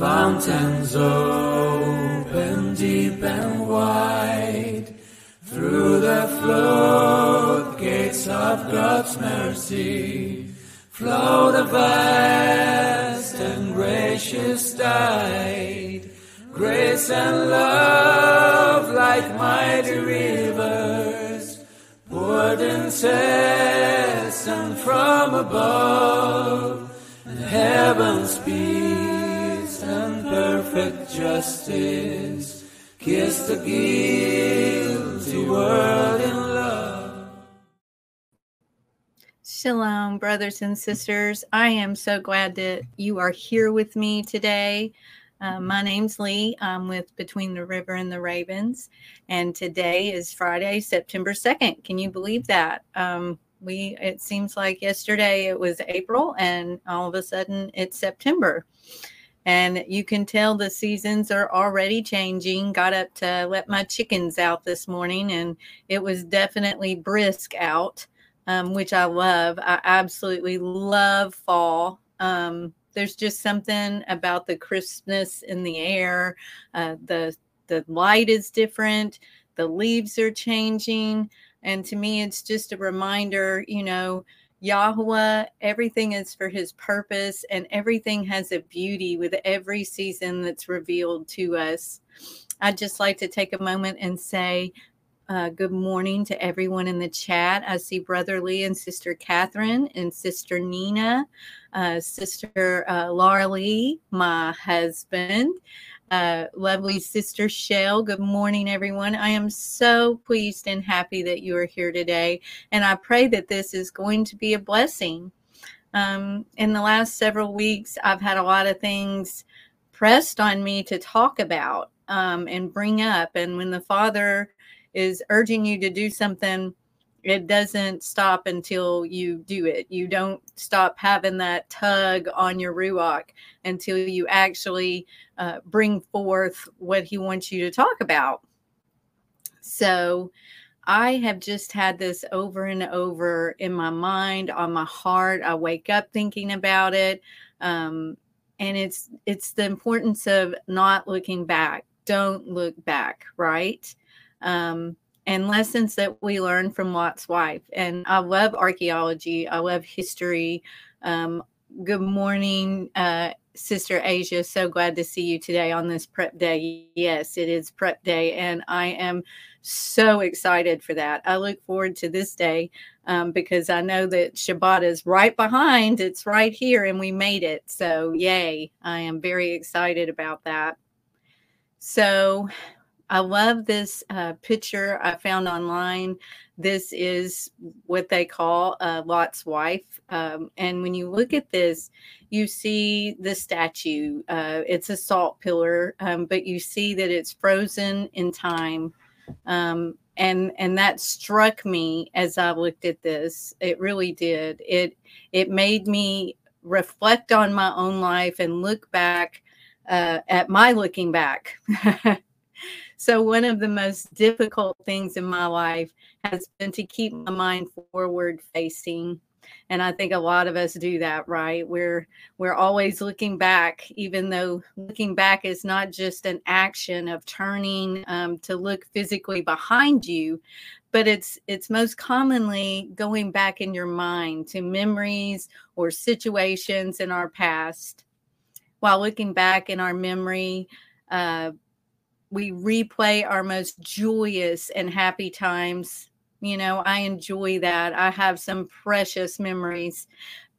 Fountains open deep and wide through the floodgates of God's mercy. Flow the vast and gracious tide, grace and love like mighty rivers, poured incessant from above, and heaven's and perfect justice kiss the guilty world in love. Shalom, brothers and sisters. I am so glad that you are here with me today. Uh, my name's Leigh. I'm with Between the River and the Ravens, and today is Friday, September 2nd. Can you believe that? Um, we it seems like yesterday it was April, and all of a sudden it's September. And you can tell the seasons are already changing. Got up to let my chickens out this morning, and it was definitely brisk out, um, which I love. I absolutely love fall. Um, there's just something about the crispness in the air. Uh, the the light is different. The leaves are changing, and to me, it's just a reminder. You know, Yahweh, everything is for His purpose, and everything has a beauty with every season that's revealed to us. I'd just like to take a moment and say uh, good morning to everyone in the chat. I see Brother Lee and Sister Catherine and Sister Nina, uh, Sister uh, Lee, my husband, uh, lovely Sister Shell. Good morning, everyone. I am so pleased and happy that you are here today. And I pray that this is going to be a blessing. Um, in the last several weeks, I've had a lot of things pressed on me to talk about um, and bring up. And when the Father is urging you to do something, it doesn't stop until you do it. You don't stop having that tug on your ruach until you actually uh, bring forth what he wants you to talk about. So I have just had this over and over in my mind, on my heart. I wake up thinking about it. Um, and it's it's the importance of not looking back. Don't look back, right? um, and lessons that we learn from Lot's wife. And I love archaeology. I love history. Um, good morning, uh, Sister Asia. So glad to see you today on this prep day. Yes, it is prep day, and I am so excited for that. I look forward to this day um, because I know that Shabbat is right behind. It's right here, and we made it. So, yay! I am very excited about that. So, I love this uh, picture I found online. This is what they call uh, Lot's wife. Um, and when you look at this, you see the statue. Uh, it's a salt pillar, um, but you see that it's frozen in time. Um, and and that struck me as I looked at this. It really did. It it made me reflect on my own life and look back uh, at my looking back. So, one of the most difficult things in my life has been to keep my mind forward facing. And I think a lot of us do that, right? We're we're always looking back, even though looking back is not just an action of turning um, to look physically behind you, but it's it's most commonly going back in your mind to memories or situations in our past. While looking back in our memory, uh, we replay our most joyous and happy times. You know, I enjoy that. I have some precious memories,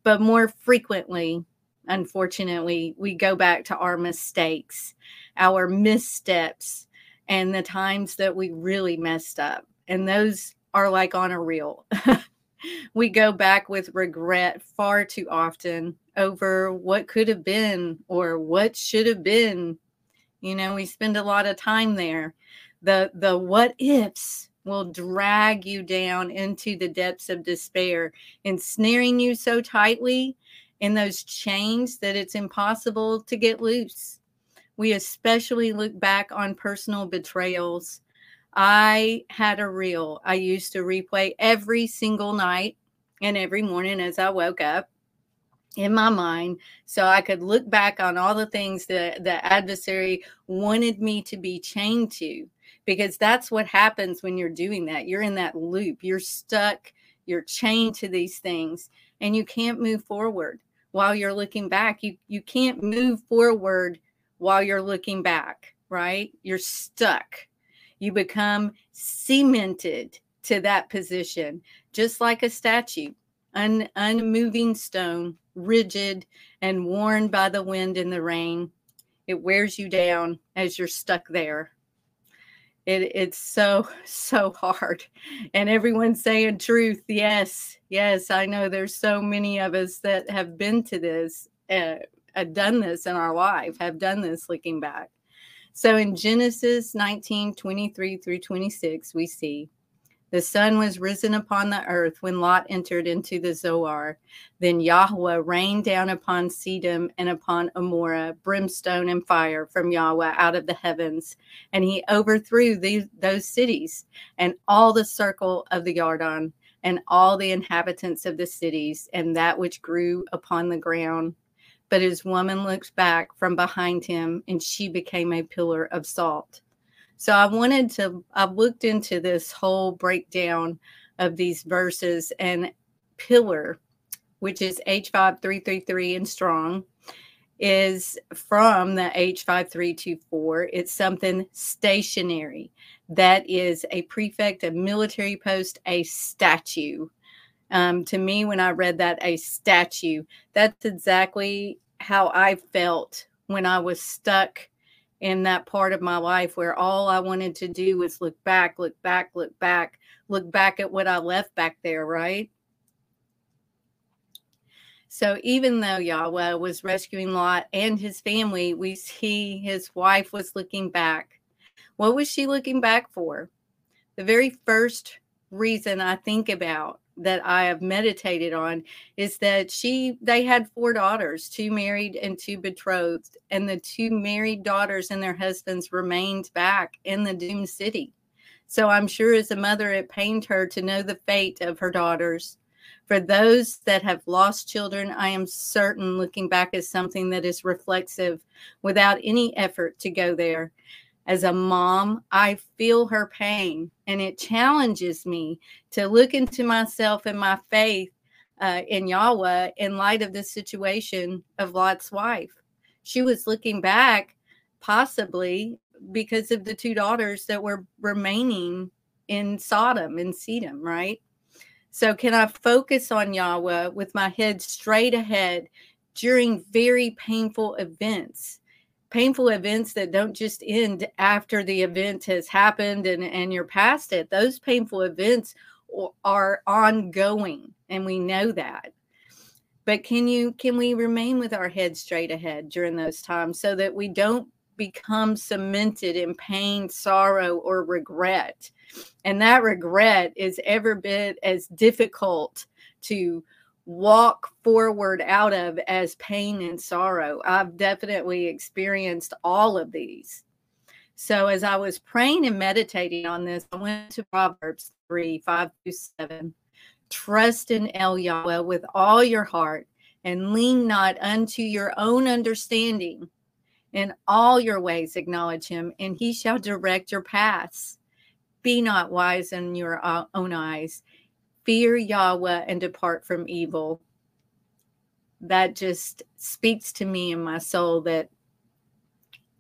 but more frequently, unfortunately, we go back to our mistakes, our missteps, and the times that we really messed up. And those are like on a reel. we go back with regret far too often over what could have been or what should have been you know, we spend a lot of time there. The the what ifs will drag you down into the depths of despair, ensnaring you so tightly in those chains that it's impossible to get loose. We especially look back on personal betrayals. I had a reel I used to replay every single night and every morning as I woke up. In my mind so I could look back on all the things that the adversary wanted me to be chained to because that's what happens when you're doing that. You're in that loop. You're stuck, you're chained to these things and you can't move forward while you're looking back. You you can't move forward while you're looking back, right? You're stuck. You become cemented to that position, just like a statue, un, unmoving stone, rigid and worn by the wind and the rain. It wears you down as you're stuck there. It, it's so so hard and everyone's saying truth yes yes i know there's so many of us that have been to this uh, have done this in our life have done this looking back so in genesis 19 23 through 26 we see the sun was risen upon the earth when Lot entered into the Zoar. Then Yahweh rained down upon Sodom and upon Amorah brimstone and fire from Yahweh out of the heavens. And he overthrew those cities and all the circle of the Yarden and all the inhabitants of the cities and that which grew upon the ground. But his woman looked back from behind him, and she became a pillar of salt. So I wanted to, I've looked into this whole breakdown of these verses and pillar, which is H5333 and strong, is from the H5324. It's something stationary. That is a prefect, a military post, a statue. Um, to me, when I read that, a statue, that's exactly how I felt when I was stuck in that part of my life where all I wanted to do was look back, look back, look back, look back at what I left back there, right? So even though Yahweh was rescuing Lot and his family, we see his wife was looking back. What was she looking back for? The very first reason I think about that I have meditated on is that she they had four daughters, two married and two betrothed, and the two married daughters and their husbands remained back in the doomed city. So I'm sure as a mother it pained her to know the fate of her daughters. For those that have lost children, I am certain looking back is something that is reflexive without any effort to go there as a mom, I feel her pain and it challenges me to look into myself and my faith uh, in Yahweh in light of the situation of Lot's wife. She was looking back, possibly because of the two daughters that were remaining in Sodom and Sedom, right? So, can I focus on Yahweh with my head straight ahead during very painful events? Painful events that don't just end after the event has happened and, and you're past it. Those painful events are ongoing, and we know that. But can you can we remain with our head straight ahead during those times so that we don't become cemented in pain, sorrow, or regret? And that regret is ever bit as difficult to walk forward out of as pain and sorrow. I've definitely experienced all of these. So as I was praying and meditating on this, I went to Proverbs 3 5 through 7. Trust in El Yahweh with all your heart and lean not unto your own understanding. In all your ways acknowledge him, and he shall direct your paths. Be not wise in your uh, own eyes fear Yahweh and depart from evil. That just speaks to me in my soul that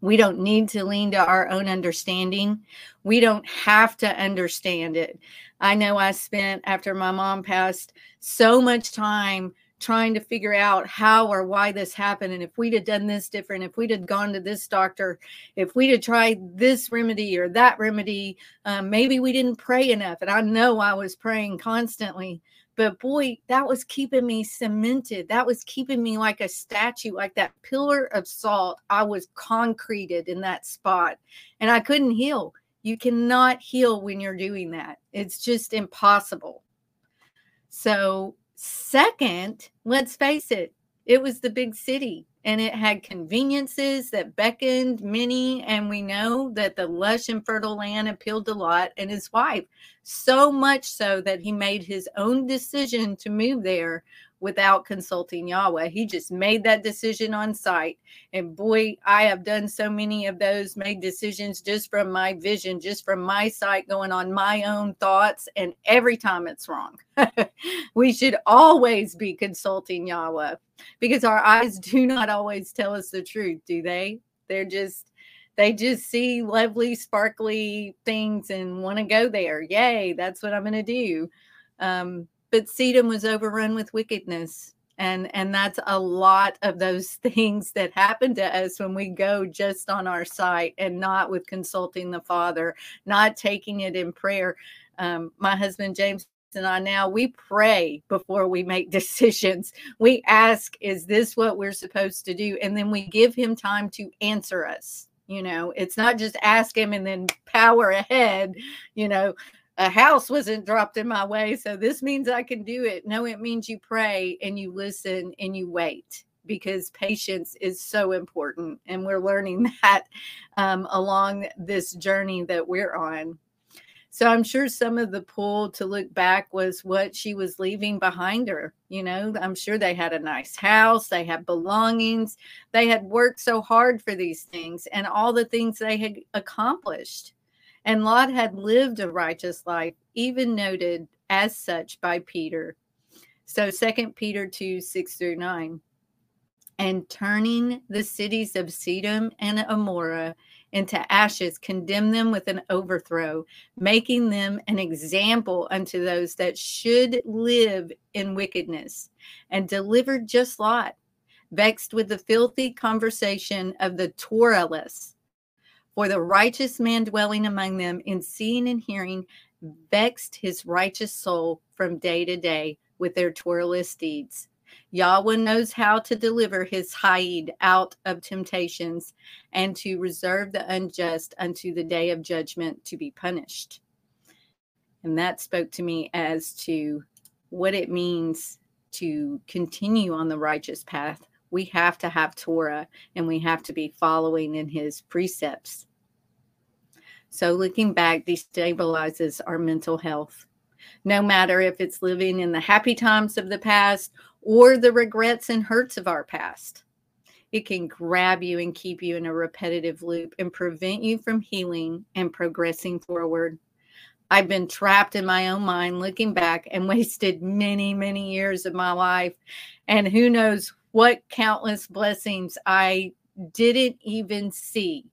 we don't need to lean to our own understanding. We don't have to understand it. I know I spent, after my mom passed, so much time trying to figure out how or why this happened and if we'd have done this different if we'd have gone to this doctor if we'd have tried this remedy or that remedy um, maybe we didn't pray enough. And i know i was praying constantly but boy that was keeping me cemented. That was keeping me like a statue like that pillar of salt. I was concreted in that spot and i couldn't heal. You cannot heal when you're doing that. It's just impossible. So Second, let's face it, it was the big city and it had conveniences that beckoned many. And we know that the lush and fertile land appealed to Lot and his wife. so much so that he made his own decision to move there without consulting Yahweh. He just made that decision on sight. And boy, I have done so many of those, made decisions just from my vision, just from my sight, going on my own thoughts. And every time it's wrong. we should always be consulting Yahweh because our eyes do not always tell us the truth, do they? They're just. They just see lovely, sparkly things and want to go there. Yay, that's what I'm going to do. Um, but Sedom was overrun with wickedness. And, and that's a lot of those things that happen to us when we go just on our sight and not with consulting the Father, not taking it in prayer. Um, my husband James and I now we pray before we make decisions. We ask, is this what we're supposed to do? And then we give him time to answer us. You know, it's not just ask him and then power ahead, you know, a house wasn't dropped in my way. So this means I can do it. No, it means you pray and you listen and you wait because patience is so important. And we're learning that um, along this journey that we're on. So I'm sure some of the pull to look back was what she was leaving behind her. You know, I'm sure they had a nice house, they had belongings, they had worked so hard for these things and all the things they had accomplished. And Lot had lived a righteous life, even noted as such by Peter. So Second Peter 2 6 through 9. And turning the cities of Sedom and Amorah into ashes, condemn them with an overthrow, making them an example unto those that should live in wickedness, and delivered just Lot, vexed with the filthy conversation of the Torahless for the righteous man dwelling among them in seeing and hearing vexed his righteous soul from day to day with their Torahless deeds. Yahweh knows how to deliver his Haid out of temptations and to reserve the unjust unto the day of judgment to be punished. And that spoke to me as to what it means to continue on the righteous path we have to have Torah and we have to be following in his precepts. So, looking back destabilizes our mental health. No matter if it's living in the happy times of the past or the regrets and hurts of our past, it can grab you and keep you in a repetitive loop and prevent you from healing and progressing forward. I've been trapped in my own mind looking back and wasted many, many years of my life. And who knows what countless blessings I didn't even see.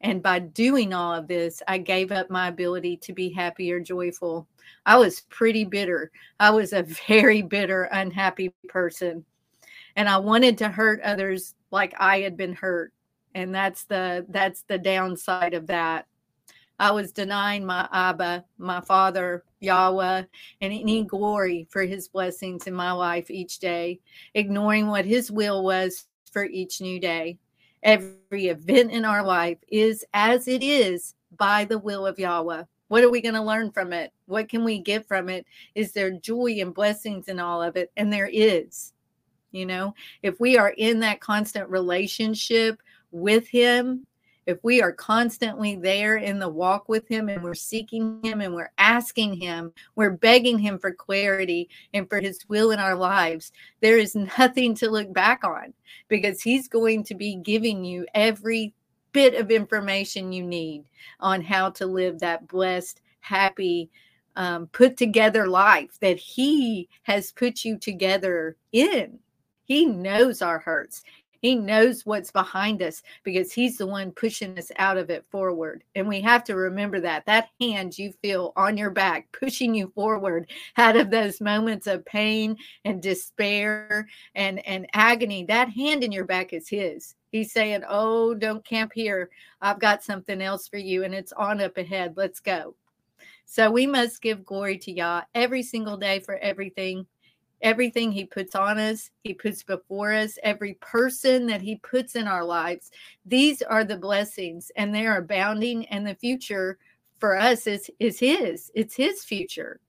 And by doing all of this, I gave up my ability to be happy or joyful. I was pretty bitter. I was a very bitter, unhappy person. And I wanted to hurt others like I had been hurt. And that's the that's the downside of that. I was denying my Abba, my Father, Yahweh, uh, and any glory for his blessings in my life each day, ignoring what his will was for each new day. Every event in our life is as it is by the will of Yahweh. What are we going to learn from it? What can we get from it? Is there joy and blessings in all of it? And there is. You know, if we are in that constant relationship with Him, if we are constantly there in the walk with him and we're seeking him and we're asking him, we're begging him for clarity and for his will in our lives, there is nothing to look back on because he's going to be giving you every bit of information you need on how to live that blessed, happy, um, put together life that he has put you together in. He knows our hurts. He knows what's behind us because he's the one pushing us out of it forward. And we have to remember that that hand you feel on your back pushing you forward out of those moments of pain and despair and, and agony, that hand in your back is his. He's saying, Oh, don't camp here. I've got something else for you, and it's on up ahead. Let's go. So we must give glory to Yah every single day for everything everything he puts on us, he puts before us, every person that he puts in our lives. These are the blessings and they are abounding and the future for us is is his. It's his future.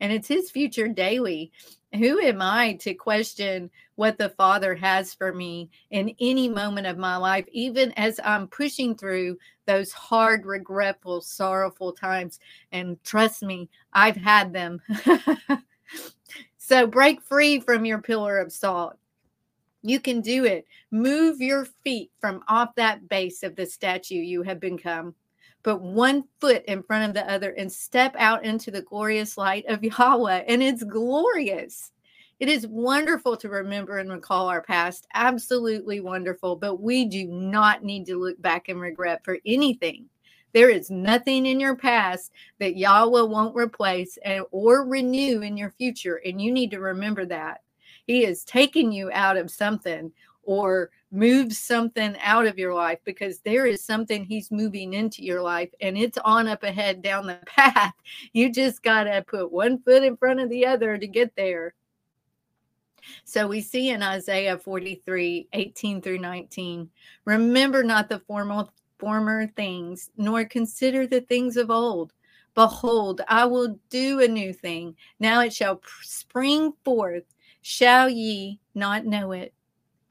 and it's his future daily. Who am I to question what the Father has for me in any moment of my life, even as I'm pushing through those hard, regretful, sorrowful times? And trust me, I've had them. so break free from your pillar of salt. You can do it. Move your feet from off that base of the statue you have become put one foot in front of the other and step out into the glorious light of Yahweh. And it's glorious. It is wonderful to remember and recall our past, absolutely wonderful, but we do not need to look back and regret for anything. There is nothing in your past that Yahweh won't replace and, or renew in your future. And you need to remember that. He is taking you out of something or moves something out of your life because there is something he's moving into your life and it's on up ahead down the path. You just got to put one foot in front of the other to get there. So we see in Isaiah 43 18 through 19, remember not the formal, former things, nor consider the things of old. Behold, I will do a new thing. Now it shall spring forth. Shall ye not know it?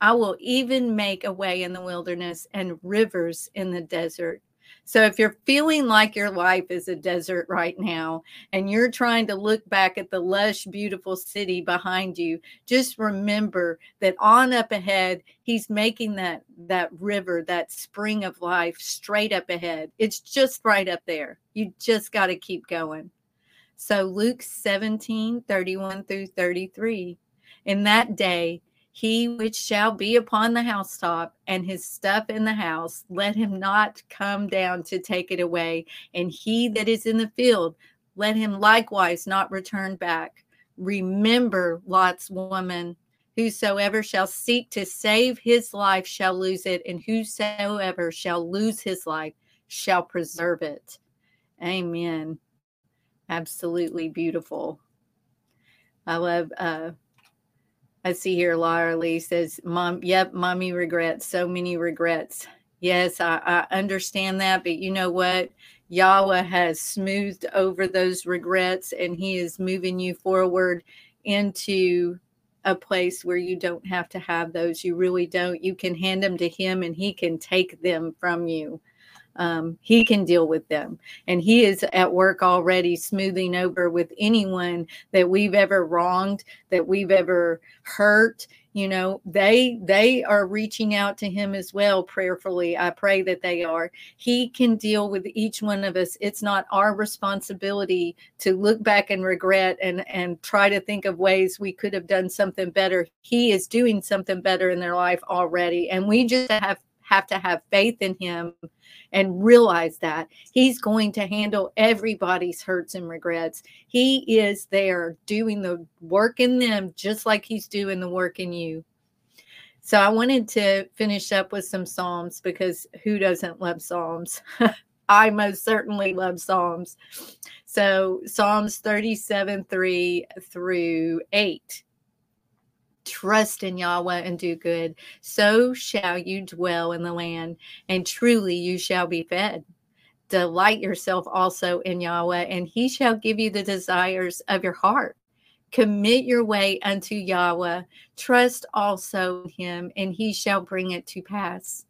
I will even make a way in the wilderness and rivers in the desert. So if you're feeling like your life is a desert right now and you're trying to look back at the lush, beautiful city behind you, just remember that on up ahead, he's making that that river, that spring of life straight up ahead. It's just right up there. You just got to keep going. So Luke 17, 31 through 33. In that day, he which shall be upon the housetop and his stuff in the house, let him not come down to take it away. And he that is in the field, let him likewise not return back. Remember Lot's woman. Whosoever shall seek to save his life shall lose it, and whosoever shall lose his life shall preserve it. Amen. Absolutely beautiful. I love uh, I see here Laura Lee says, Mom, yep, mommy regrets, so many regrets. Yes, I, I understand that, but you know what? Yahweh has smoothed over those regrets and he is moving you forward into a place where you don't have to have those. You really don't. You can hand them to him and he can take them from you um, he can deal with them. And he is at work already smoothing over with anyone that we've ever wronged, that we've ever hurt. You know, they they are reaching out to him as well prayerfully. I pray that they are. He can deal with each one of us. It's not our responsibility to look back and regret and and try to think of ways we could have done something better. He is doing something better in their life already. And we just have have to have faith in him and realize that he's going to handle everybody's hurts and regrets. He is there doing the work in them just like he's doing the work in you. So I wanted to finish up with some Psalms because who doesn't love Psalms? I most certainly love Psalms. So Psalms 37 3 through 8 trust in Yahweh and do good, so shall you dwell in the land, and truly you shall be fed. Delight yourself also in Yahweh, and he shall give you the desires of your heart. Commit your way unto Yahweh, trust also in him, and he shall bring it to pass.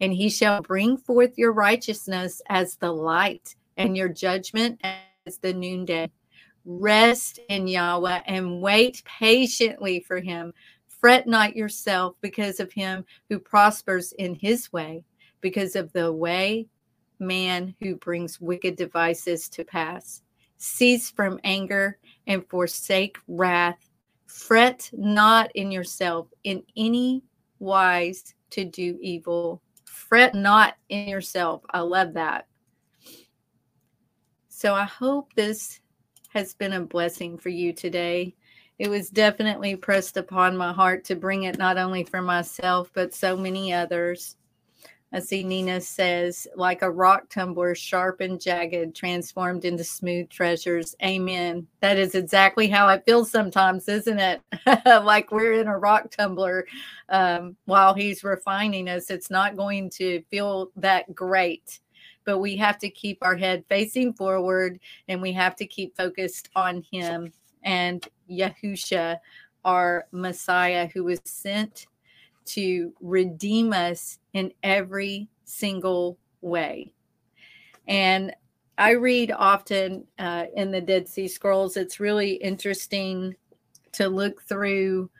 And he shall bring forth your righteousness as the light, and your judgment as the noonday. Rest in Yahweh and wait patiently for him. Fret not yourself because of him who prospers in his way, because of the way man who brings wicked devices to pass. Cease from anger and forsake wrath. Fret not in yourself in any wise to do evil. Fret not in yourself. I love that. So I hope this has been a blessing for you today. It was definitely pressed upon my heart to bring it not only for myself, but so many others. I see Nina says, like a rock tumbler, sharp and jagged, transformed into smooth treasures. Amen. That is exactly how I feel sometimes, isn't it? like we're in a rock tumbler um, while he's refining us. It's not going to feel that great but we have to keep our head facing forward and we have to keep focused on Him and Yahusha, our Messiah, who was sent to redeem us in every single way. And I read often uh, in the Dead Sea Scrolls. It's really interesting to look through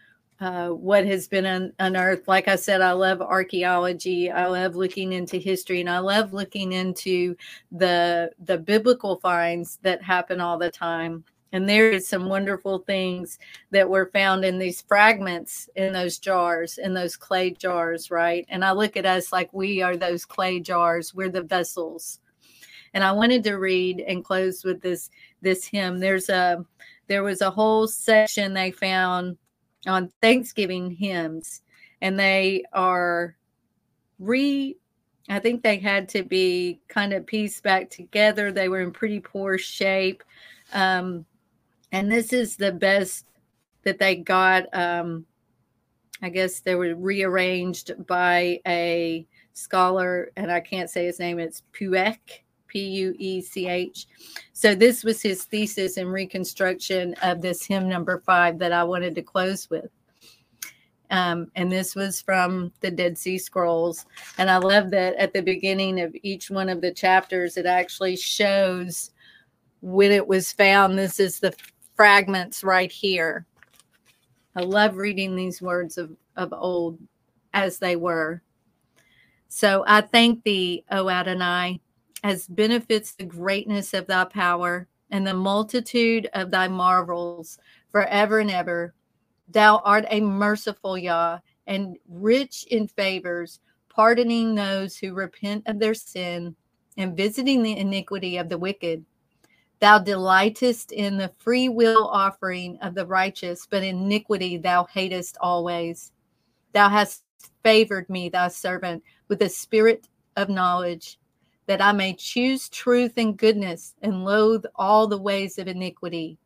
uh, what has been un- unearthed. Like I said, I love archaeology. I love looking into history, and I love looking into the the biblical finds that happen all the time. And there is some wonderful things that were found in these fragments in those jars, in those clay jars, right? And I look at us like we are those clay jars. We're the vessels. And I wanted to read and close with this this hymn. There's a there was a whole section they found on Thanksgiving hymns, and they are re. I think they had to be kind of pieced back together. They were in pretty poor shape, um, and this is the best that they got. Um, I guess they were rearranged by a scholar, and I can't say his name. It's Puech P U E C H. So this was his thesis and reconstruction of this hymn number five that I wanted to close with. Um, and this was from the Dead Sea Scrolls. And I love that at the beginning of each one of the chapters, it actually shows when it was found. This is the fragments right here. I love reading these words of, of old as they were. So I thank thee, O Adonai, as benefits the greatness of thy power and the multitude of thy marvels forever and ever. Thou art a merciful Yah and rich in favors, pardoning those who repent of their sin and visiting the iniquity of the wicked. Thou delightest in the free will offering of the righteous, but iniquity thou hatest always. Thou hast favored me, thy servant, with the spirit of knowledge that I may choose truth and goodness and loathe all the ways of iniquity.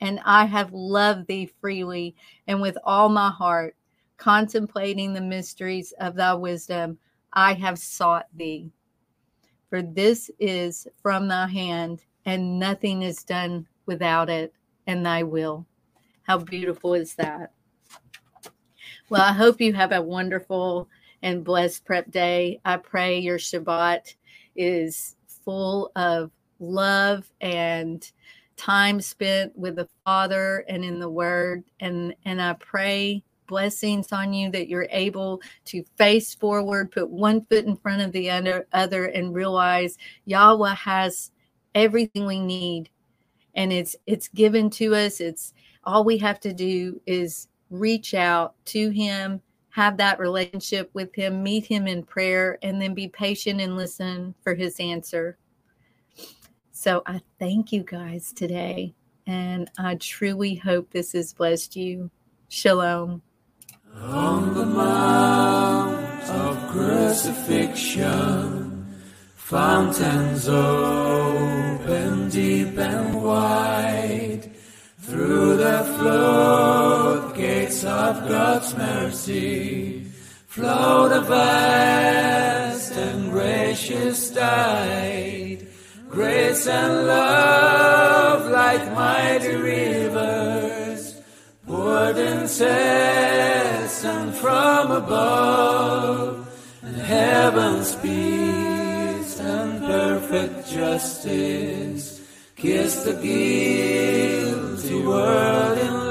And I have loved thee freely and with all my heart, contemplating the mysteries of thy wisdom, I have sought thee. For this is from thy hand, and nothing is done without it, and thy will. How beautiful is that? Well, I hope you have a wonderful and blessed prep day. I pray your Shabbat is full of love and time spent with the Father and in the Word. And and I pray blessings on you that you're able to face forward, put one foot in front of the other, and realize Yahweh has everything we need. And it's it's given to us. It's all we have to do is reach out to him have that relationship with him, meet him in prayer, and then be patient and listen for his answer. So I thank you guys today, and I truly hope this has blessed you. Shalom. On the mount of crucifixion, fountains open deep and wide through the floodgates of God's mercy, flow the vast and gracious tide, grace and love like mighty rivers, poured incessant from above, and heaven's peace and perfect justice kiss the guilty world in